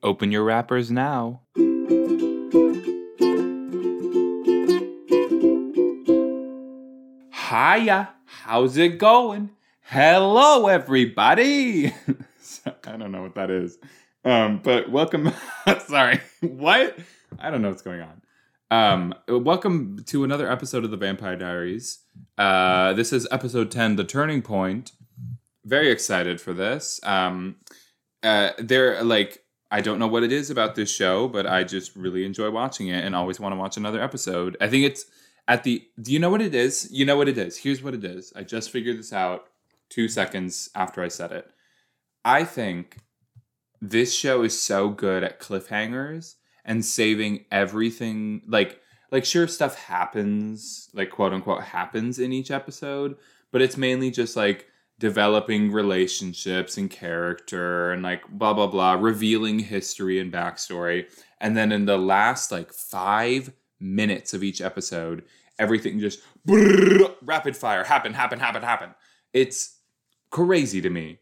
Open your wrappers now. Hiya, how's it going? Hello, everybody. I don't know what that is, um, but welcome. sorry, what? I don't know what's going on. Um, welcome to another episode of the Vampire Diaries. Uh, this is episode ten, the turning point. Very excited for this. Um, uh, they're like I don't know what it is about this show, but I just really enjoy watching it and always want to watch another episode. I think it's at the. Do you know what it is? You know what it is. Here's what it is. I just figured this out two seconds after I said it. I think this show is so good at cliffhangers and saving everything. Like, like sure, stuff happens, like quote unquote happens in each episode, but it's mainly just like developing relationships and character and like blah blah blah revealing history and backstory. And then in the last like five minutes of each episode everything just brrr, rapid fire happen happen happen happen. It's crazy to me.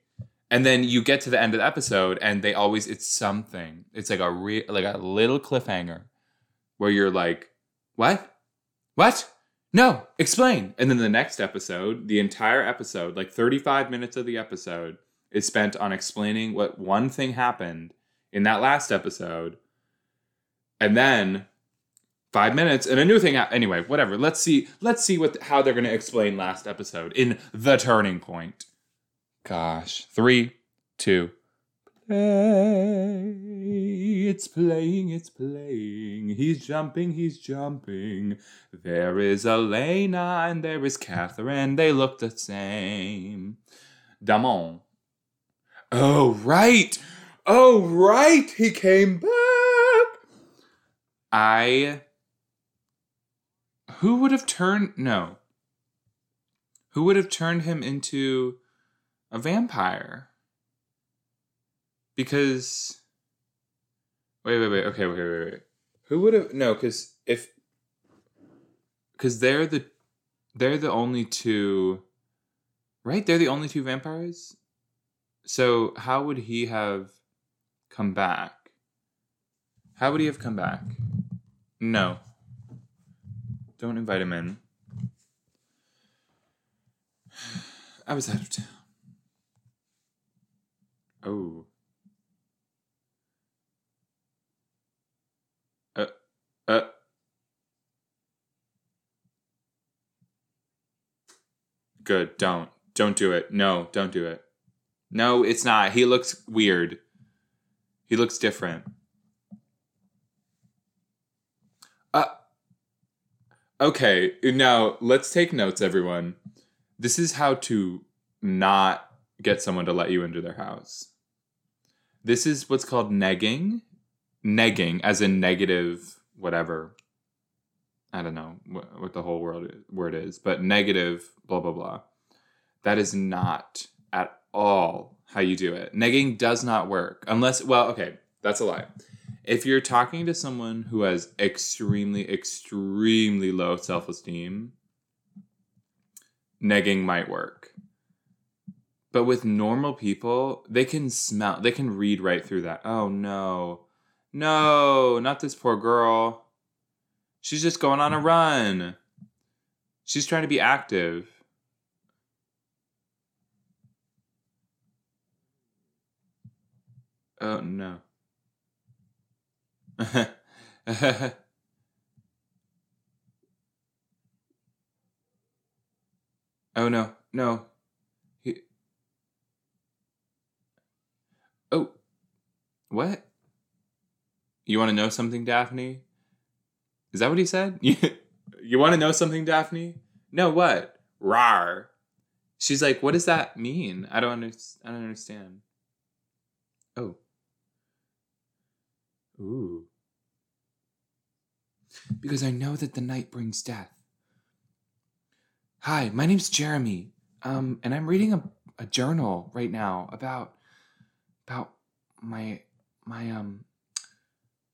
And then you get to the end of the episode and they always it's something. It's like a real like a little cliffhanger where you're like what? What no, explain. And then the next episode, the entire episode, like 35 minutes of the episode, is spent on explaining what one thing happened in that last episode. And then five minutes and a new thing ha- anyway whatever let's see let's see what how they're going to explain last episode in the turning point gosh three two play. It's playing, it's playing. He's jumping, he's jumping. There is Elena and there is Katherine. They look the same. Damon. Oh, right. Oh, right. He came back. I. Who would have turned. No. Who would have turned him into a vampire? Because wait wait wait okay wait wait wait. Who would have no because if because they're the they're the only two right? They're the only two vampires? So how would he have come back? How would he have come back? No. Don't invite him in. I was out of town oh Uh, good. Don't. Don't do it. No, don't do it. No, it's not. He looks weird. He looks different. Uh, okay, now let's take notes, everyone. This is how to not get someone to let you into their house. This is what's called negging. Negging, as a negative whatever. I don't know what, what the whole world word is, but negative, blah blah blah. That is not at all how you do it. Negging does not work unless, well, okay, that's a lie. If you're talking to someone who has extremely, extremely low self esteem, negging might work. But with normal people, they can smell, they can read right through that. Oh no, no, not this poor girl. She's just going on a mm. run. She's trying to be active. Oh no. oh no, no. He... Oh. What? You want to know something, Daphne? Is that what he said? You, want to know something, Daphne? No, what? Rar. She's like, what does that mean? I don't understand. I don't understand. Oh. Ooh. Because I know that the night brings death. Hi, my name's Jeremy. Um, and I'm reading a, a journal right now about about my my um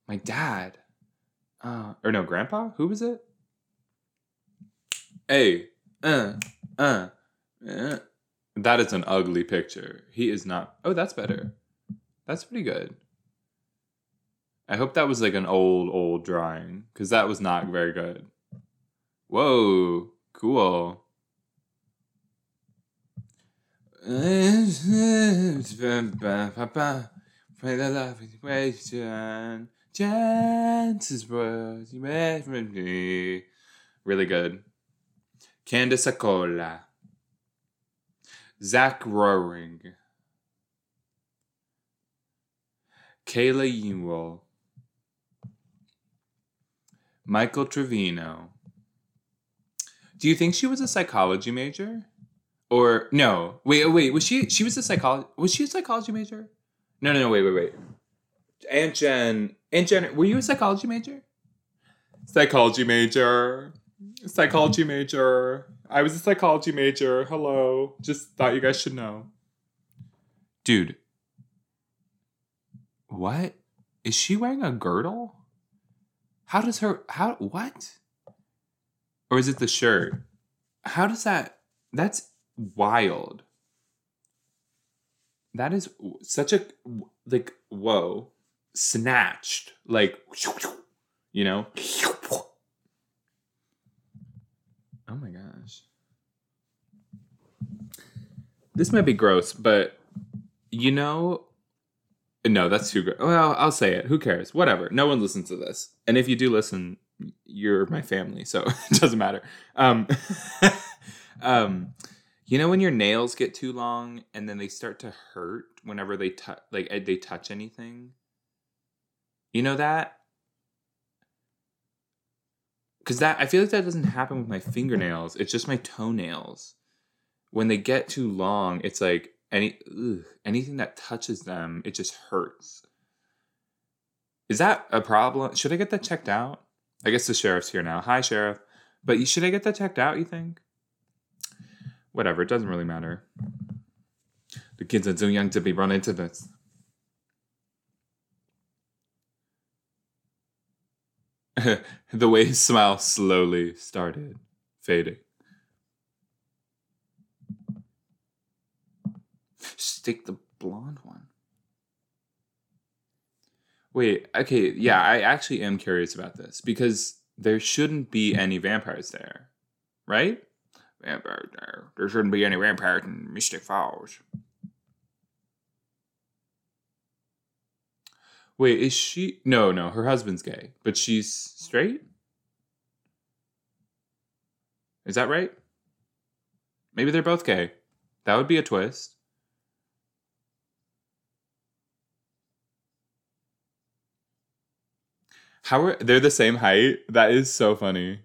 my dad, uh, or no, grandpa. Who was it? Hey, uh, uh, uh. That is an ugly picture. He is not. Oh, that's better. That's pretty good. I hope that was like an old, old drawing because that was not very good. Whoa, cool. Chances were you made for me. Really good. Candice Accola. Zach Roerig. Kayla Ewell. Michael Trevino. Do you think she was a psychology major? Or no? Wait, wait. Was she? She was a psychology. Was she a psychology major? No, no, no. Wait, wait, wait. Aunt Jen. Aunt Jen. Were you a psychology major? Psychology major. Psychology major. I was a psychology major. Hello. Just thought you guys should know. Dude. What? Is she wearing a girdle? How does her how what? Or is it the shirt? How does that that's wild. That is such a like whoa, snatched like you know. Oh my gosh. This might be gross, but you know no, that's too good. Well, I'll say it. Who cares? Whatever. No one listens to this. And if you do listen, you're my family, so it doesn't matter. Um, um, you know when your nails get too long and then they start to hurt whenever they touch, like eh, they touch anything. You know that? Because that I feel like that doesn't happen with my fingernails. It's just my toenails. When they get too long, it's like any ugh, anything that touches them, it just hurts. Is that a problem? Should I get that checked out? I guess the sheriff's here now. Hi, sheriff. But should I get that checked out? You think? Whatever. It doesn't really matter. The kids are too young to be run into this. the way his smile slowly started fading. Stick the blonde one. Wait, okay, yeah, I actually am curious about this because there shouldn't be any vampires there, right? Vampires there. There shouldn't be any vampires in Mystic Falls. Wait, is she? No, no, her husband's gay, but she's straight? Is that right? Maybe they're both gay. That would be a twist. How are they're the same height? That is so funny.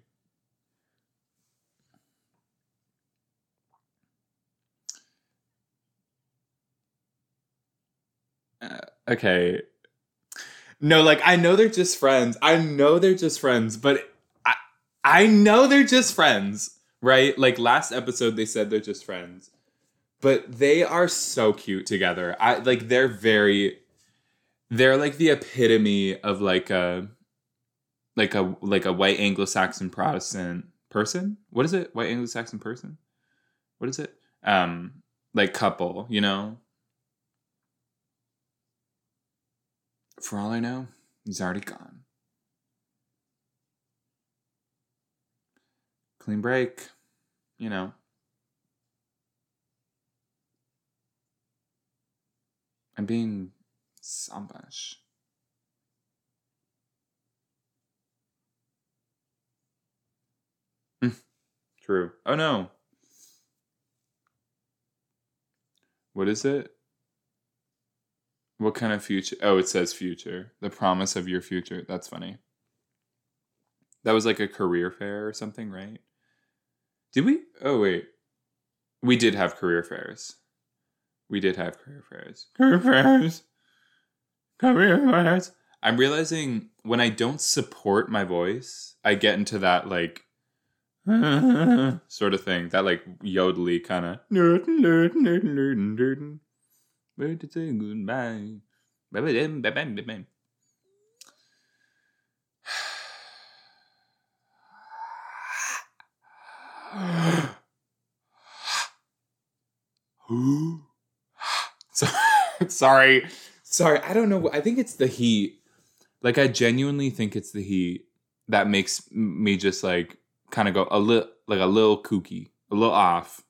Uh, okay. No, like I know they're just friends. I know they're just friends, but I I know they're just friends, right? Like last episode they said they're just friends. But they are so cute together. I like they're very they're like the epitome of like a like a like a white Anglo-Saxon Protestant person. What is it? White Anglo-Saxon person? What is it? Um like couple, you know? For all I know, he's already gone. Clean break, you know. I'm being selfish. Mm, true. Oh no. What is it? What kind of future? Oh, it says future. The promise of your future. That's funny. That was like a career fair or something, right? Did we? Oh, wait. We did have career fairs. We did have career fairs. Career fairs. Career fairs. I'm realizing when I don't support my voice, I get into that like sort of thing. That like yodely kind of Where to say goodbye? sorry, sorry. I don't know. I think it's the heat. Like I genuinely think it's the heat that makes me just like kind of go a little like a little kooky, a little off.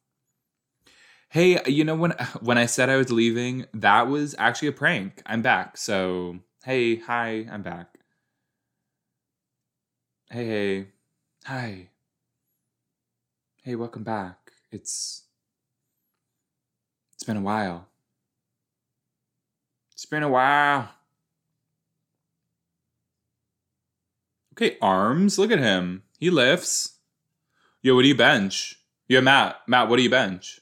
Hey, you know when when I said I was leaving, that was actually a prank. I'm back. So, hey, hi, I'm back. Hey, hey. Hi. Hey, welcome back. It's It's been a while. It's been a while. Okay, arms. Look at him. He lifts. Yo, what do you bench? Yo, Matt. Matt, what do you bench?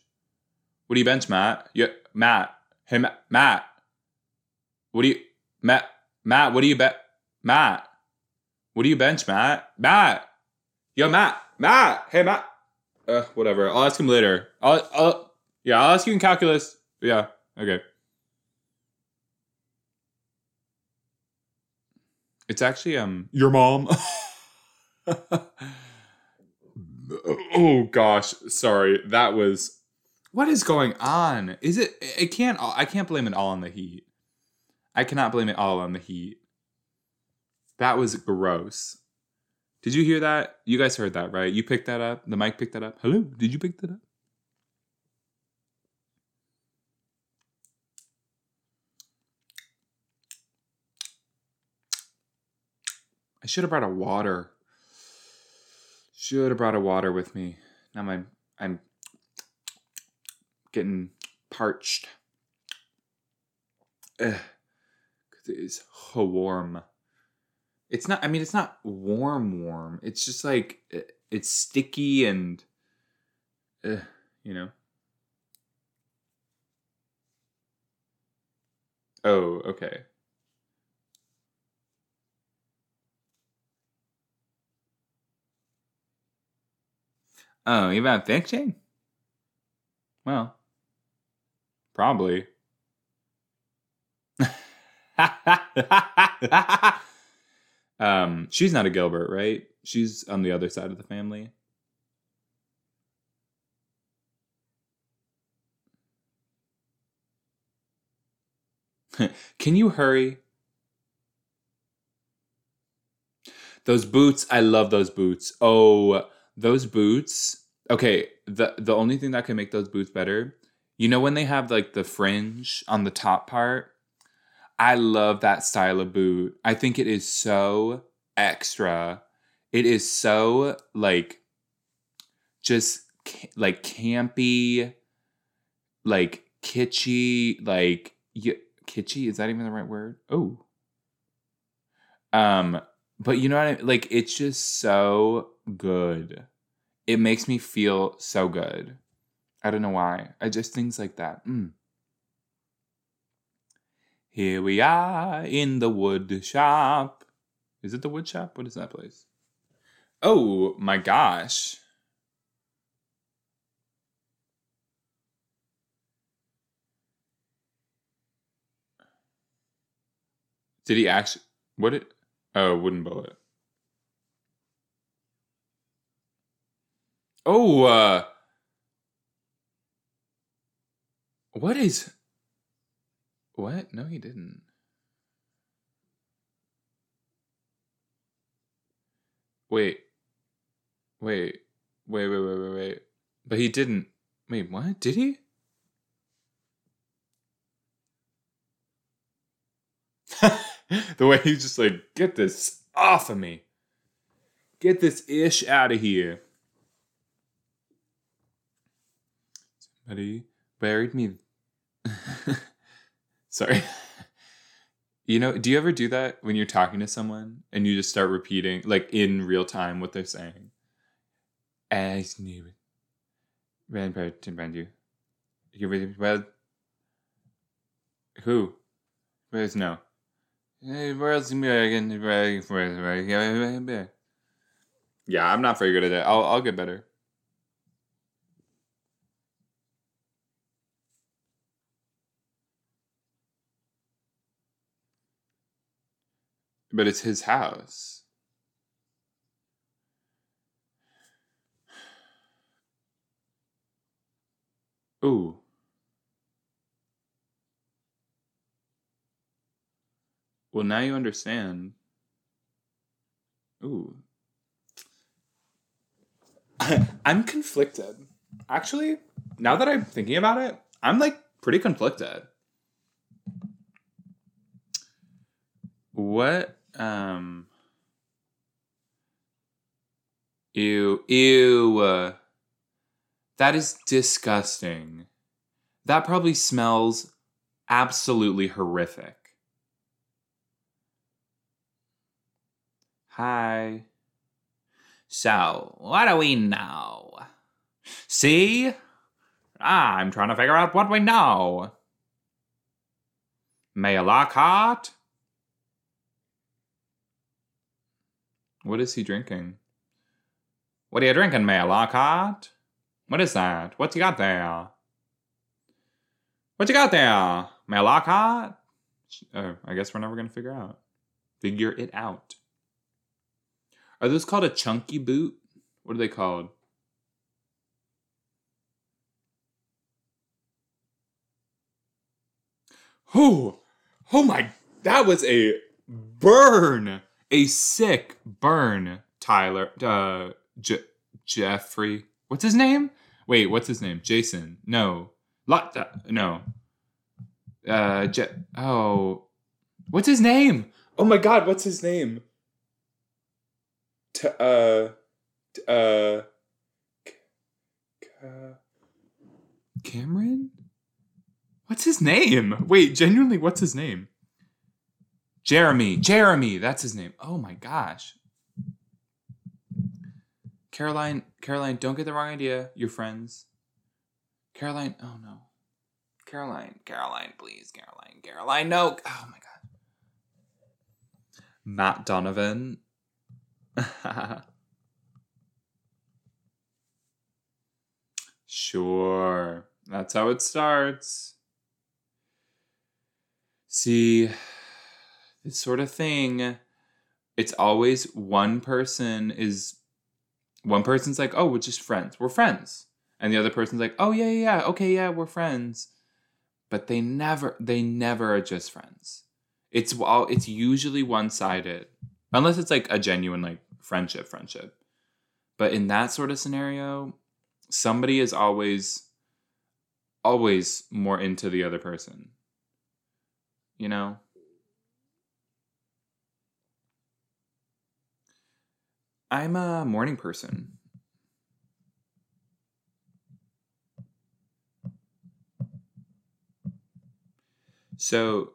What do you bench, Matt? Yo, Matt. Hey, Matt. Matt. What do you, Matt? Matt, what do you bet? Matt. What do you bench, Matt? Matt. Yo, Matt. Matt. Hey, Matt. Uh, whatever. I'll ask him later. I'll, I'll, yeah, I'll ask you in calculus. Yeah. Okay. It's actually um your mom. oh gosh, sorry. That was what is going on? Is it it can't I can't blame it all on the heat. I cannot blame it all on the heat. That was gross. Did you hear that? You guys heard that, right? You picked that up? The mic picked that up? Hello? Did you pick that up? I should have brought a water. Should have brought a water with me. Now my I'm getting parched. Ugh. Cause it is warm. It's not. I mean, it's not warm. Warm. It's just like it's sticky and, uh, you know. Oh, okay. Oh, you about fiction? Well, probably. um, she's not a Gilbert, right? She's on the other side of the family. Can you hurry? Those boots, I love those boots. Oh, those boots okay the the only thing that can make those boots better you know when they have like the fringe on the top part i love that style of boot i think it is so extra it is so like just like campy like kitschy like kitschy is that even the right word oh um but you know what I mean? like it's just so good. It makes me feel so good. I don't know why. I just things like that. Mm. Here we are in the wood shop. Is it the wood shop? What is that place? Oh my gosh. Did he actually? What it? Oh, wooden bullet. Oh, uh, what is. What? No, he didn't. Wait. Wait. Wait, wait, wait, wait, wait. But he didn't. Wait, what? Did he? the way he's just like, get this off of me. Get this ish out of here. Somebody buried me. Sorry. You know, do you ever do that when you're talking to someone and you just start repeating, like in real time, what they're saying? As knew it. Ran brand you. You really well. Who? Where's no? Where's Yeah, I'm not very good at it. I'll I'll get better. But it's his house. Ooh. Well, now you understand. Ooh. I'm conflicted. Actually, now that I'm thinking about it, I'm like pretty conflicted. What um Ew, ew. uh, That is disgusting. That probably smells absolutely horrific. Hi. So, what do we know? See? Ah, I'm trying to figure out what we know. Maya Lockhart? What is he drinking? What are you drinking, Mayor Lockhart? What is that? What's you got there? What you got there, Mayor Lockhart? Oh, I guess we're never gonna figure out. Figure it out. Are those called a chunky boot? What are they called? Oh, oh my, that was a burn. A sick burn, Tyler. Uh, Je- Jeffrey. What's his name? Wait, what's his name? Jason. No. Lot. Uh, no. Uh, Je- oh. What's his name? Oh my god, what's his name? T- uh, t- uh, C- Ca- Cameron? What's his name? Wait, genuinely, what's his name? Jeremy. Jeremy, that's his name. Oh my gosh. Caroline, Caroline, don't get the wrong idea. You're friends. Caroline, oh no. Caroline, Caroline, please, Caroline, Caroline, no. Oh my god. Matt Donovan. sure. That's how it starts. See, sort of thing, it's always one person is one person's like, "Oh, we're just friends. We're friends." And the other person's like, "Oh, yeah, yeah, yeah. Okay, yeah, we're friends." But they never they never are just friends. It's all it's usually one-sided. Unless it's like a genuine like friendship friendship. But in that sort of scenario, somebody is always always more into the other person. You know? I'm a morning person. So,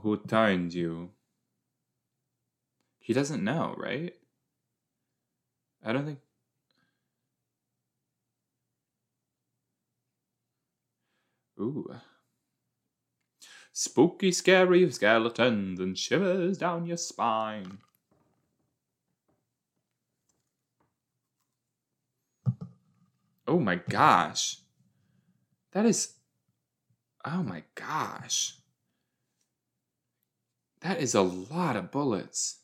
who turned you? He doesn't know, right? I don't think. Ooh. Spooky, scary skeletons and shivers down your spine. Oh my gosh. That is. Oh my gosh. That is a lot of bullets.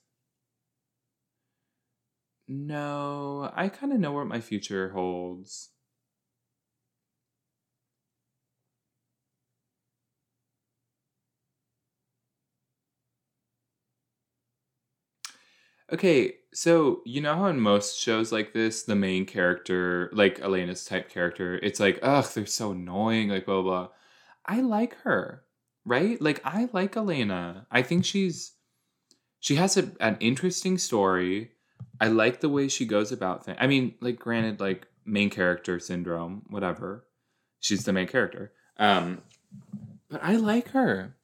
No, I kind of know what my future holds. Okay, so you know how in most shows like this, the main character, like Elena's type character, it's like, ugh, they're so annoying, like blah blah. I like her, right? Like I like Elena. I think she's she has a, an interesting story. I like the way she goes about things. I mean, like granted, like main character syndrome, whatever. She's the main character. Um, but I like her.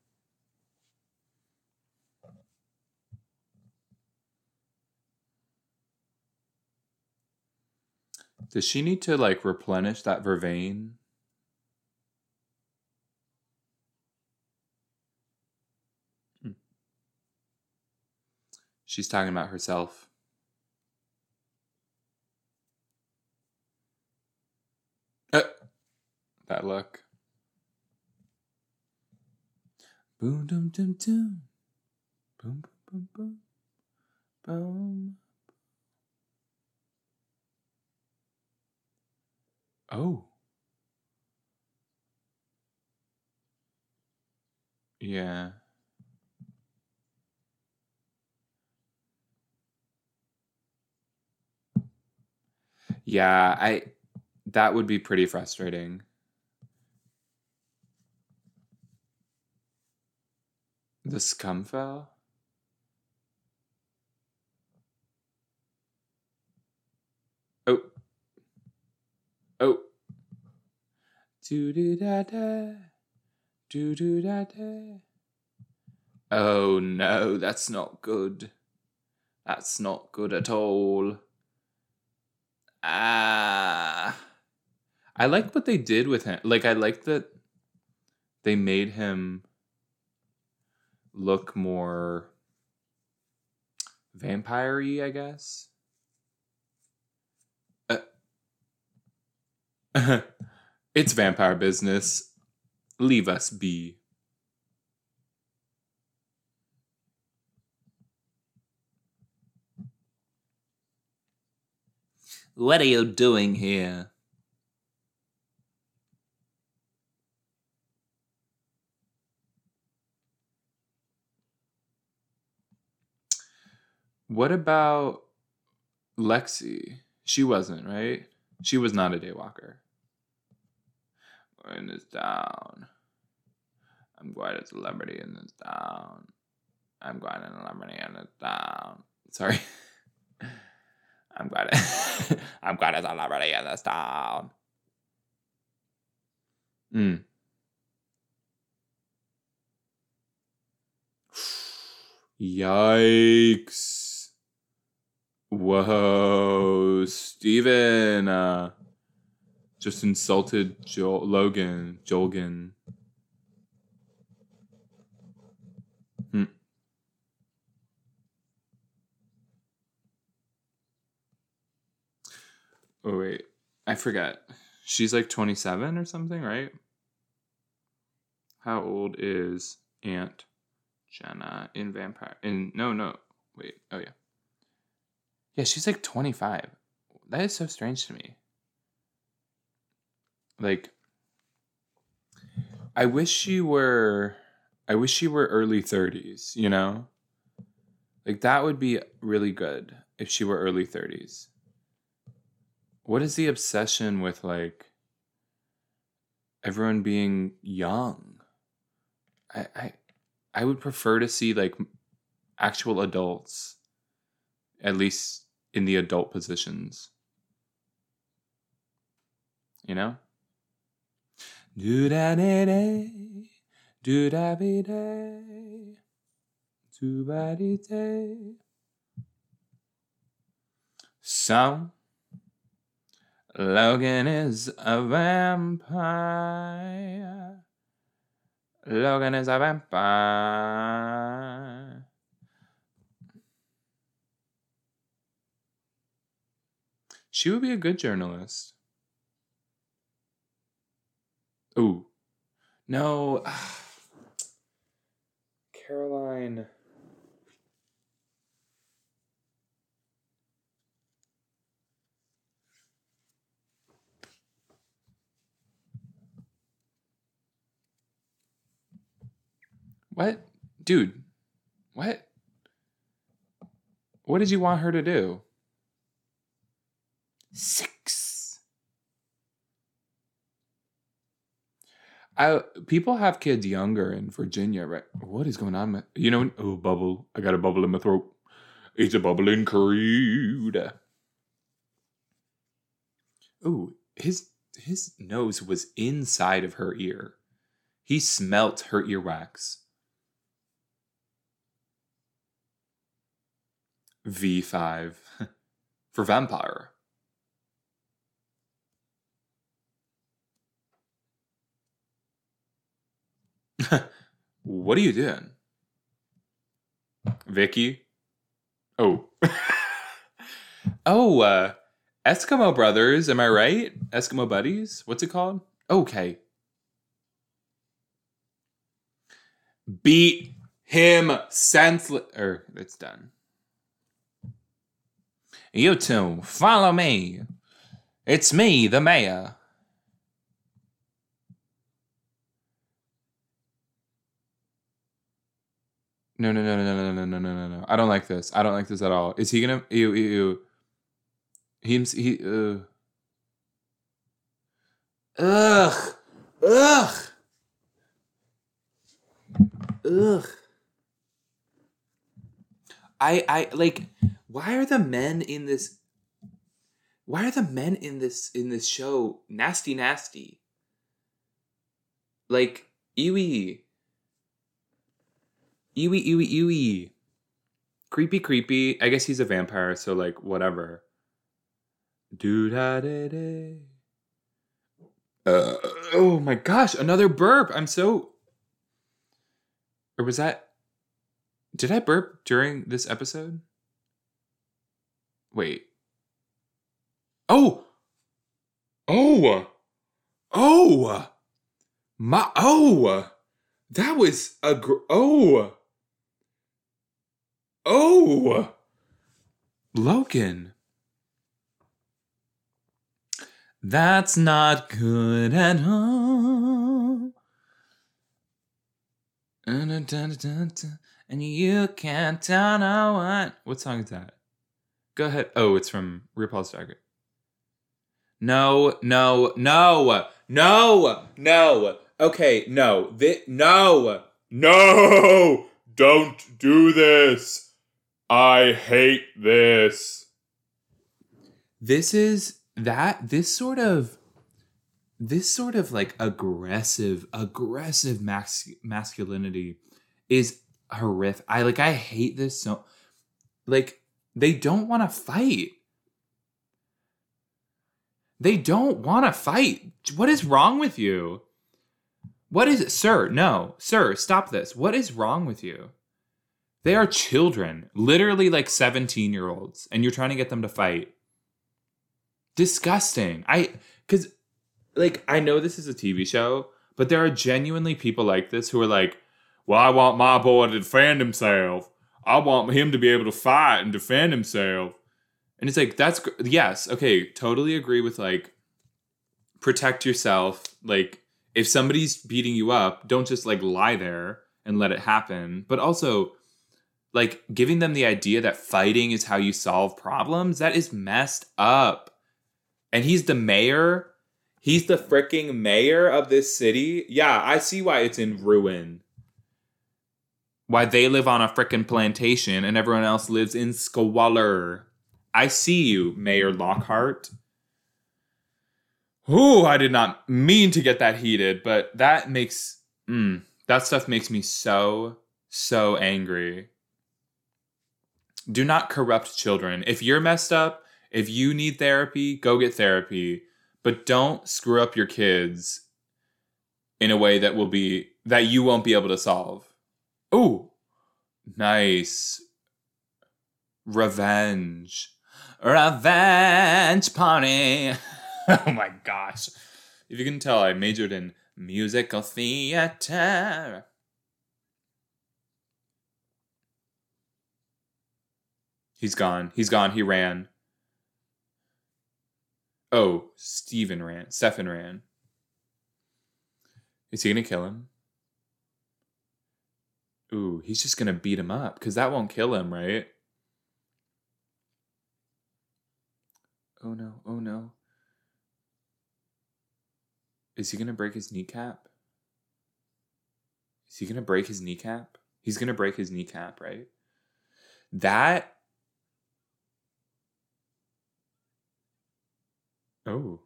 Does she need to like replenish that vervain? Hmm. She's talking about herself. Uh, that look. Boom, dum, dum, dum. Boom, boom, boom, boom. Boom. Oh. Yeah. Yeah, I that would be pretty frustrating. The Scumfell? Oh. Oh. Do do da da. Do do da da. Oh no, that's not good. That's not good at all. Ah. I like what they did with him. Like I like that they made him look more vampire-y, I guess. it's vampire business. Leave us be. What are you doing here? What about Lexi? She wasn't, right? She was not a daywalker. In this town. I'm quite a celebrity in this town. I'm quite a celebrity in this town. Sorry. I'm quite a I'm quite a celebrity in this town. Mm. Yikes. Whoa, Steven uh, just insulted Logan, Jolgan. Hmm. Oh wait, I forget. She's like 27 or something, right? How old is Aunt Jenna in Vampire? In no, no. Wait. Oh yeah. Yeah, she's like 25. That is so strange to me. Like I wish she were I wish she were early 30s, you know? Like that would be really good if she were early 30s. What is the obsession with like everyone being young? I I I would prefer to see like actual adults at least in the adult positions. You know? Do da da da, do da be da, do ba dee da. So, Logan is a vampire. Logan is a vampire. She would be a good journalist. Ooh. No. Caroline. What? Dude. What? What did you want her to do? Six. I people have kids younger in Virginia, right? What is going on? You know, oh bubble! I got a bubble in my throat. It's a bubbling crude. Ooh, his his nose was inside of her ear. He smelt her earwax. V5 for vampire. What are you doing? Vicki? Oh. oh, uh, Eskimo Brothers, am I right? Eskimo Buddies? What's it called? Okay. Beat him senseless. Or, it's done. You two, follow me. It's me, the mayor. No, no, no, no, no, no, no, no, no, no. I don't like this. I don't like this at all. Is he gonna? Ew, ew, ew. He's he. Uh. Ugh. Ugh. Ugh. I I like. Why are the men in this? Why are the men in this in this show nasty, nasty? Like ewy, ewy, ewy, ewy, creepy, creepy. I guess he's a vampire, so like whatever. Da. Uh, oh my gosh, another burp. I'm so. Or was that. Did I burp during this episode? Wait. Oh! Oh! Oh! My. Oh! That was a. Gr- oh! Oh! Logan. That's not good at all. And you can't tell no one. What song is that? Go ahead. Oh, it's from RuPaul's Drag Race. No, no, no, no, no. Okay, no. Thi- no. No! Don't do this. I hate this. This is that this sort of this sort of like aggressive aggressive mas- masculinity is horrific. I like I hate this so like they don't want to fight. They don't want to fight. What is wrong with you? What is it, sir? No, sir, stop this. What is wrong with you? They are children, literally like 17 year olds, and you're trying to get them to fight. Disgusting. I, because, like, I know this is a TV show, but there are genuinely people like this who are like, well, I want my boy to defend himself. I want him to be able to fight and defend himself. And it's like, that's, yes, okay, totally agree with like, protect yourself. Like, if somebody's beating you up, don't just like lie there and let it happen. But also, like, giving them the idea that fighting is how you solve problems, that is messed up. And he's the mayor. He's the freaking mayor of this city. Yeah, I see why it's in ruin why they live on a frickin' plantation and everyone else lives in squalor. I see you, Mayor Lockhart. Ooh, I did not mean to get that heated, but that makes mm, that stuff makes me so so angry. Do not corrupt children. If you're messed up, if you need therapy, go get therapy, but don't screw up your kids in a way that will be that you won't be able to solve. Ooh, nice. Revenge. Revenge party. oh my gosh. If you can tell, I majored in musical theater. He's gone. He's gone. He ran. Oh, Stephen ran. Stefan ran. Is he gonna kill him? Ooh, he's just gonna beat him up because that won't kill him, right? Oh no, oh no. Is he gonna break his kneecap? Is he gonna break his kneecap? He's gonna break his kneecap, right? That. Oh.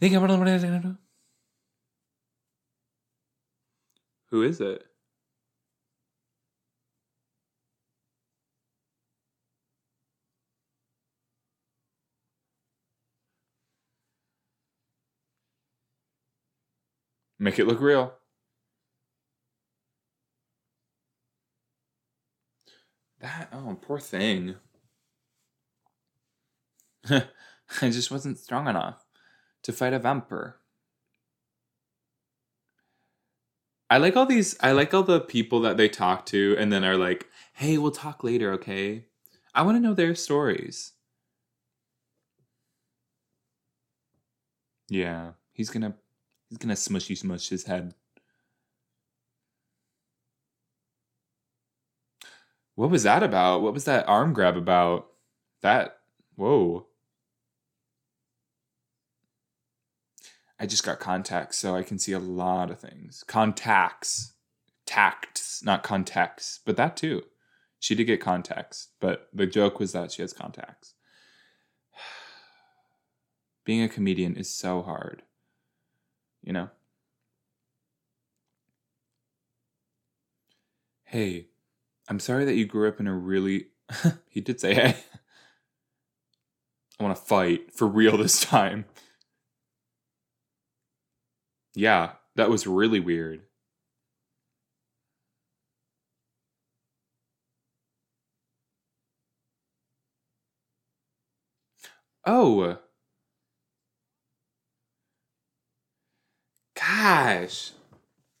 Think I'm gonna. Who is it? Make it look real. That, oh, poor thing. I just wasn't strong enough to fight a vampire. I like all these. I like all the people that they talk to, and then are like, "Hey, we'll talk later, okay?" I want to know their stories. Yeah, he's gonna he's gonna smushy smush his head. What was that about? What was that arm grab about? That, whoa. I just got contacts, so I can see a lot of things. Contacts. Tacts, not contacts, but that too. She did get contacts, but the joke was that she has contacts. Being a comedian is so hard. You know? Hey, I'm sorry that you grew up in a really. he did say, hey. I want to fight for real this time. Yeah, that was really weird. Oh. Gosh.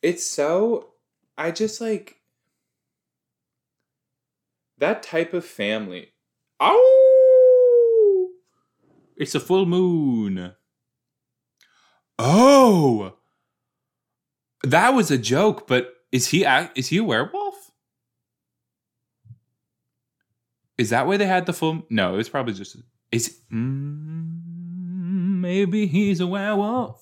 It's so. I just like. That type of family. Oh! It's a full moon. Oh! That was a joke, but is he is he a werewolf? Is that why they had the full? No, it was probably just. Is mm, maybe he's a werewolf?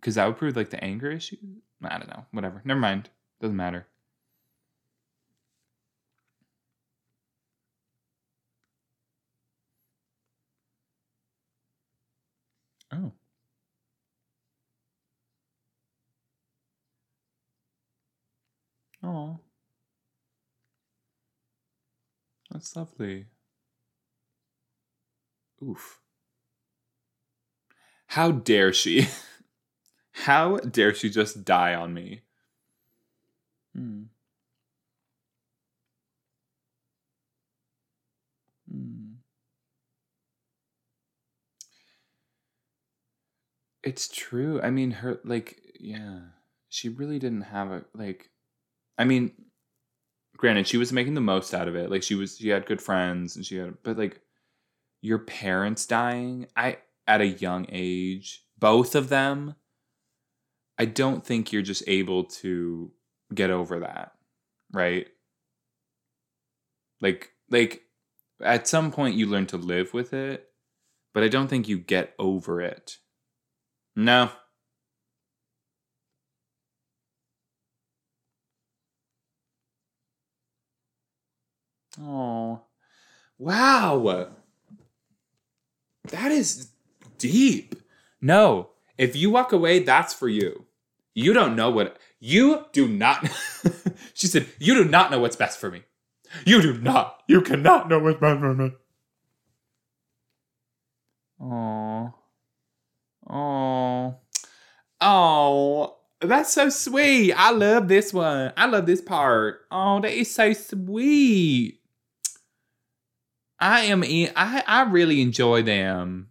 Because that would prove like the anger issue. I don't know. Whatever. Never mind. Doesn't matter. Oh. Oh. That's lovely. Oof. How dare she? How dare she just die on me? Hmm. Hmm. It's true. I mean, her, like, yeah, she really didn't have a, like, I mean, granted, she was making the most out of it. Like, she was, she had good friends and she had, but like, your parents dying, I, at a young age, both of them, I don't think you're just able to get over that, right? Like like at some point you learn to live with it, but I don't think you get over it. No. Oh. Wow. That is deep. No, if you walk away, that's for you. You don't know what you do not. she said, "You do not know what's best for me. You do not. You cannot know what's best for me." Oh, oh, oh! That's so sweet. I love this one. I love this part. Oh, that is so sweet. I am. In, I I really enjoy them.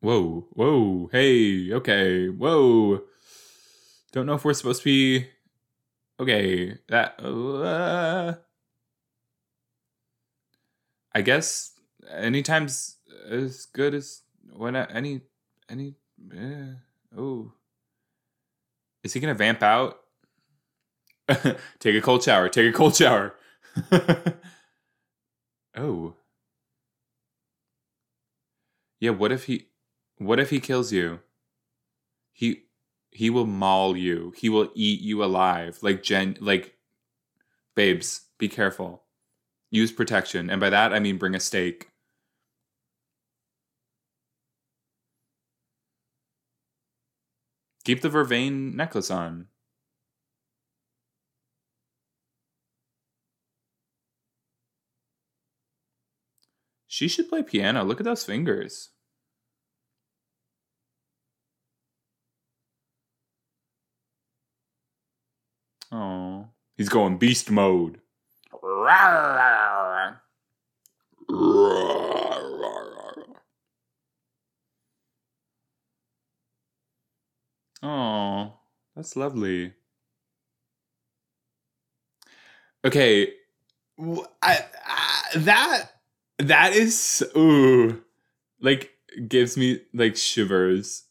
Whoa, whoa, hey, okay, whoa. Don't know if we're supposed to be. Okay, that. Uh, I guess anytime's as good as when any any. Uh, oh, is he gonna vamp out? take a cold shower. Take a cold shower. oh. Yeah, what if he what if he kills you? He he will maul you. He will eat you alive. Like Jen like babes, be careful. Use protection. And by that I mean bring a stake. Keep the vervain necklace on. She should play piano. Look at those fingers. Oh, he's going beast mode. Oh, that's lovely. Okay, I, I, that that is ooh, like gives me like shivers.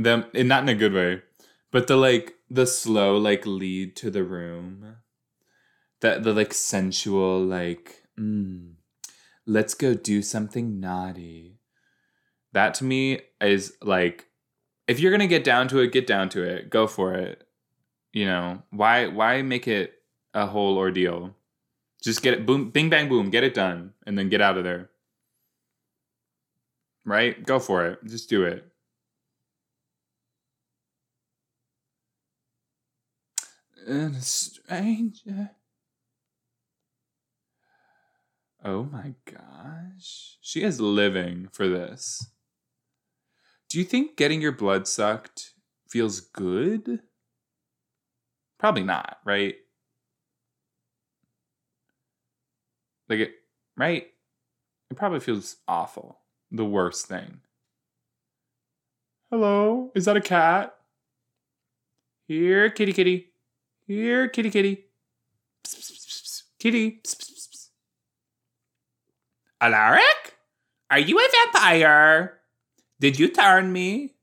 Them, and not in a good way, but the like the slow like lead to the room that the like sensual like mm, let's go do something naughty. That to me is like if you're gonna get down to it, get down to it. Go for it. You know why? Why make it a whole ordeal? Just get it, boom, bing, bang, boom, get it done, and then get out of there. Right? Go for it. Just do it. And a stranger. Oh my gosh. She is living for this. Do you think getting your blood sucked feels good? Probably not, right? Like it, right? It probably feels awful. The worst thing. Hello? Is that a cat? Here, kitty kitty. Here, kitty kitty. Psst, psst. Kitty. Alaric? Are you a vampire? Did you turn me?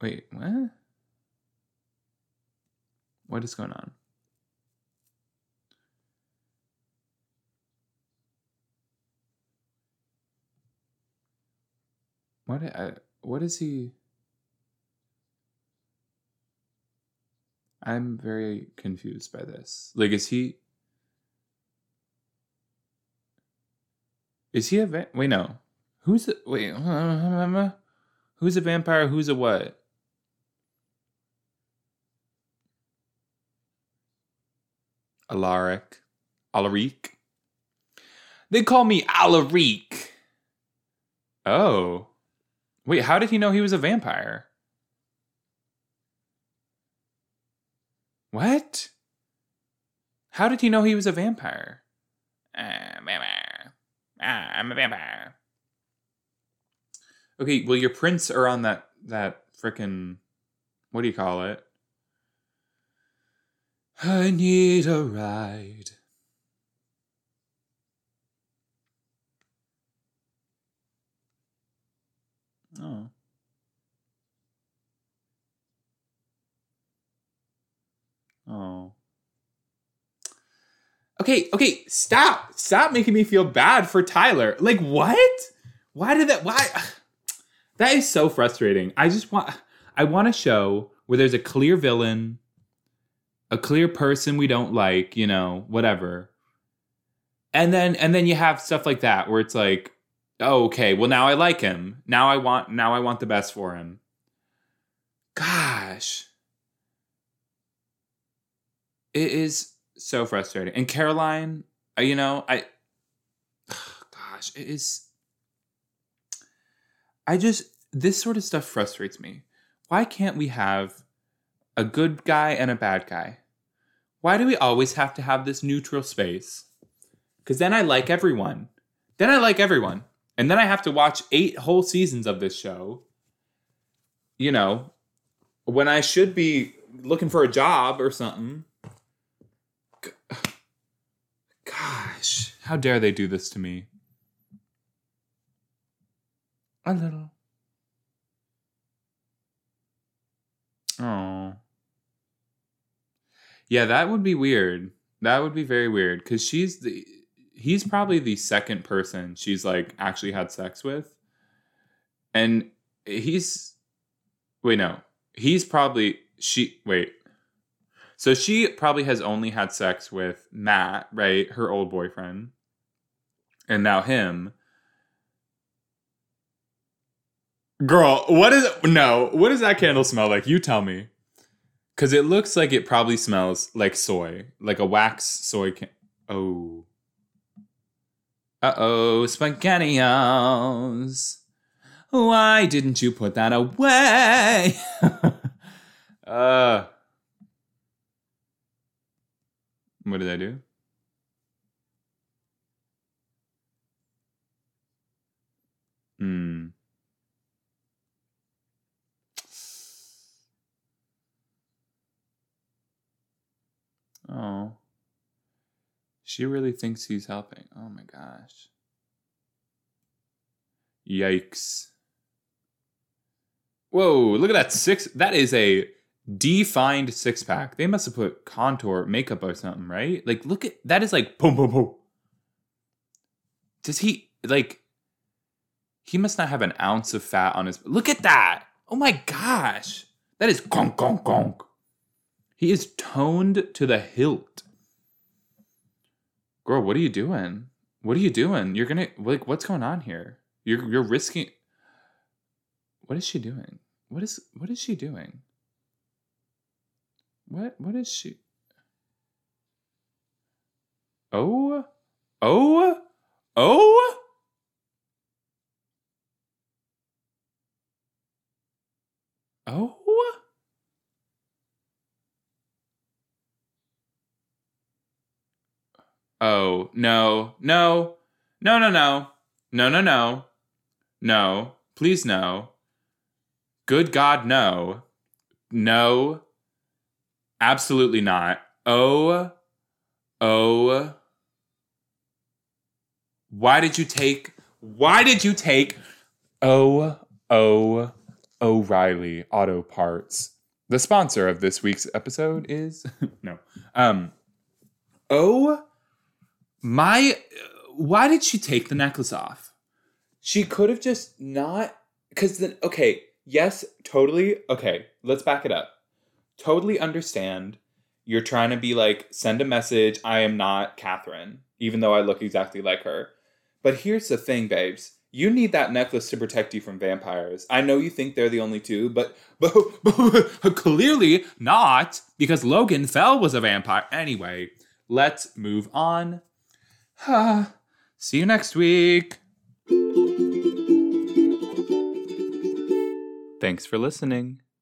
Wait, what? What is going on? What? I, what is he? I'm very confused by this. Like, is he? Is he a va- wait? No, who's the wait? Who's a vampire? Who's a what? Alaric, Alaric. They call me Alaric. Oh, wait. How did he know he was a vampire? What? How did he know he was a vampire? Uh, vampire. Ah, I'm a vampire. Okay, well, your prints are on that that frickin' what do you call it? I need a ride. Oh. Oh. Okay, okay, stop. Stop making me feel bad for Tyler. Like what? Why did that why That is so frustrating. I just want I want a show where there's a clear villain, a clear person we don't like, you know, whatever. And then and then you have stuff like that where it's like, oh, okay, well now I like him. Now I want now I want the best for him. Gosh. It is so frustrating. And Caroline, uh, you know, I gosh, it is I just this sort of stuff frustrates me. Why can't we have a good guy and a bad guy? Why do we always have to have this neutral space? Cuz then I like everyone. Then I like everyone. And then I have to watch 8 whole seasons of this show. You know, when I should be looking for a job or something. Gosh, how dare they do this to me? A little. Oh. Yeah, that would be weird. That would be very weird because she's the he's probably the second person she's like actually had sex with. And he's wait, no. He's probably she wait. So she probably has only had sex with Matt, right? Her old boyfriend. And now him. Girl, what is no? What does that candle smell like? You tell me. Cause it looks like it probably smells like soy, like a wax soy can. Oh. Uh oh, spaghettios. Why didn't you put that away? uh. What did I do? Hmm. Oh. She really thinks he's helping. Oh my gosh. Yikes. Whoa, look at that six. That is a defined six pack. They must have put contour makeup or something, right? Like, look at that is like boom, boom, boom. Does he like? He must not have an ounce of fat on his. Look at that! Oh my gosh, that is gonk gonk gonk. He is toned to the hilt. Girl, what are you doing? What are you doing? You're gonna like what's going on here? You're you're risking. What is she doing? What is what is she doing? What what is she? Oh, oh, oh. Oh. Oh, no, no, no, no, no, no, no, no, no, please no. Good God, no. No. Absolutely not. Oh, oh. Why did you take, why did you take, oh, oh, O'Reilly Auto Parts? The sponsor of this week's episode is, no, um, oh, my, why did she take the necklace off? She could have just not, because then, okay, yes, totally. Okay, let's back it up. Totally understand. You're trying to be like, send a message. I am not Katherine, even though I look exactly like her. But here's the thing, babes. You need that necklace to protect you from vampires. I know you think they're the only two, but, but, but clearly not, because Logan Fell was a vampire. Anyway, let's move on. See you next week. Thanks for listening.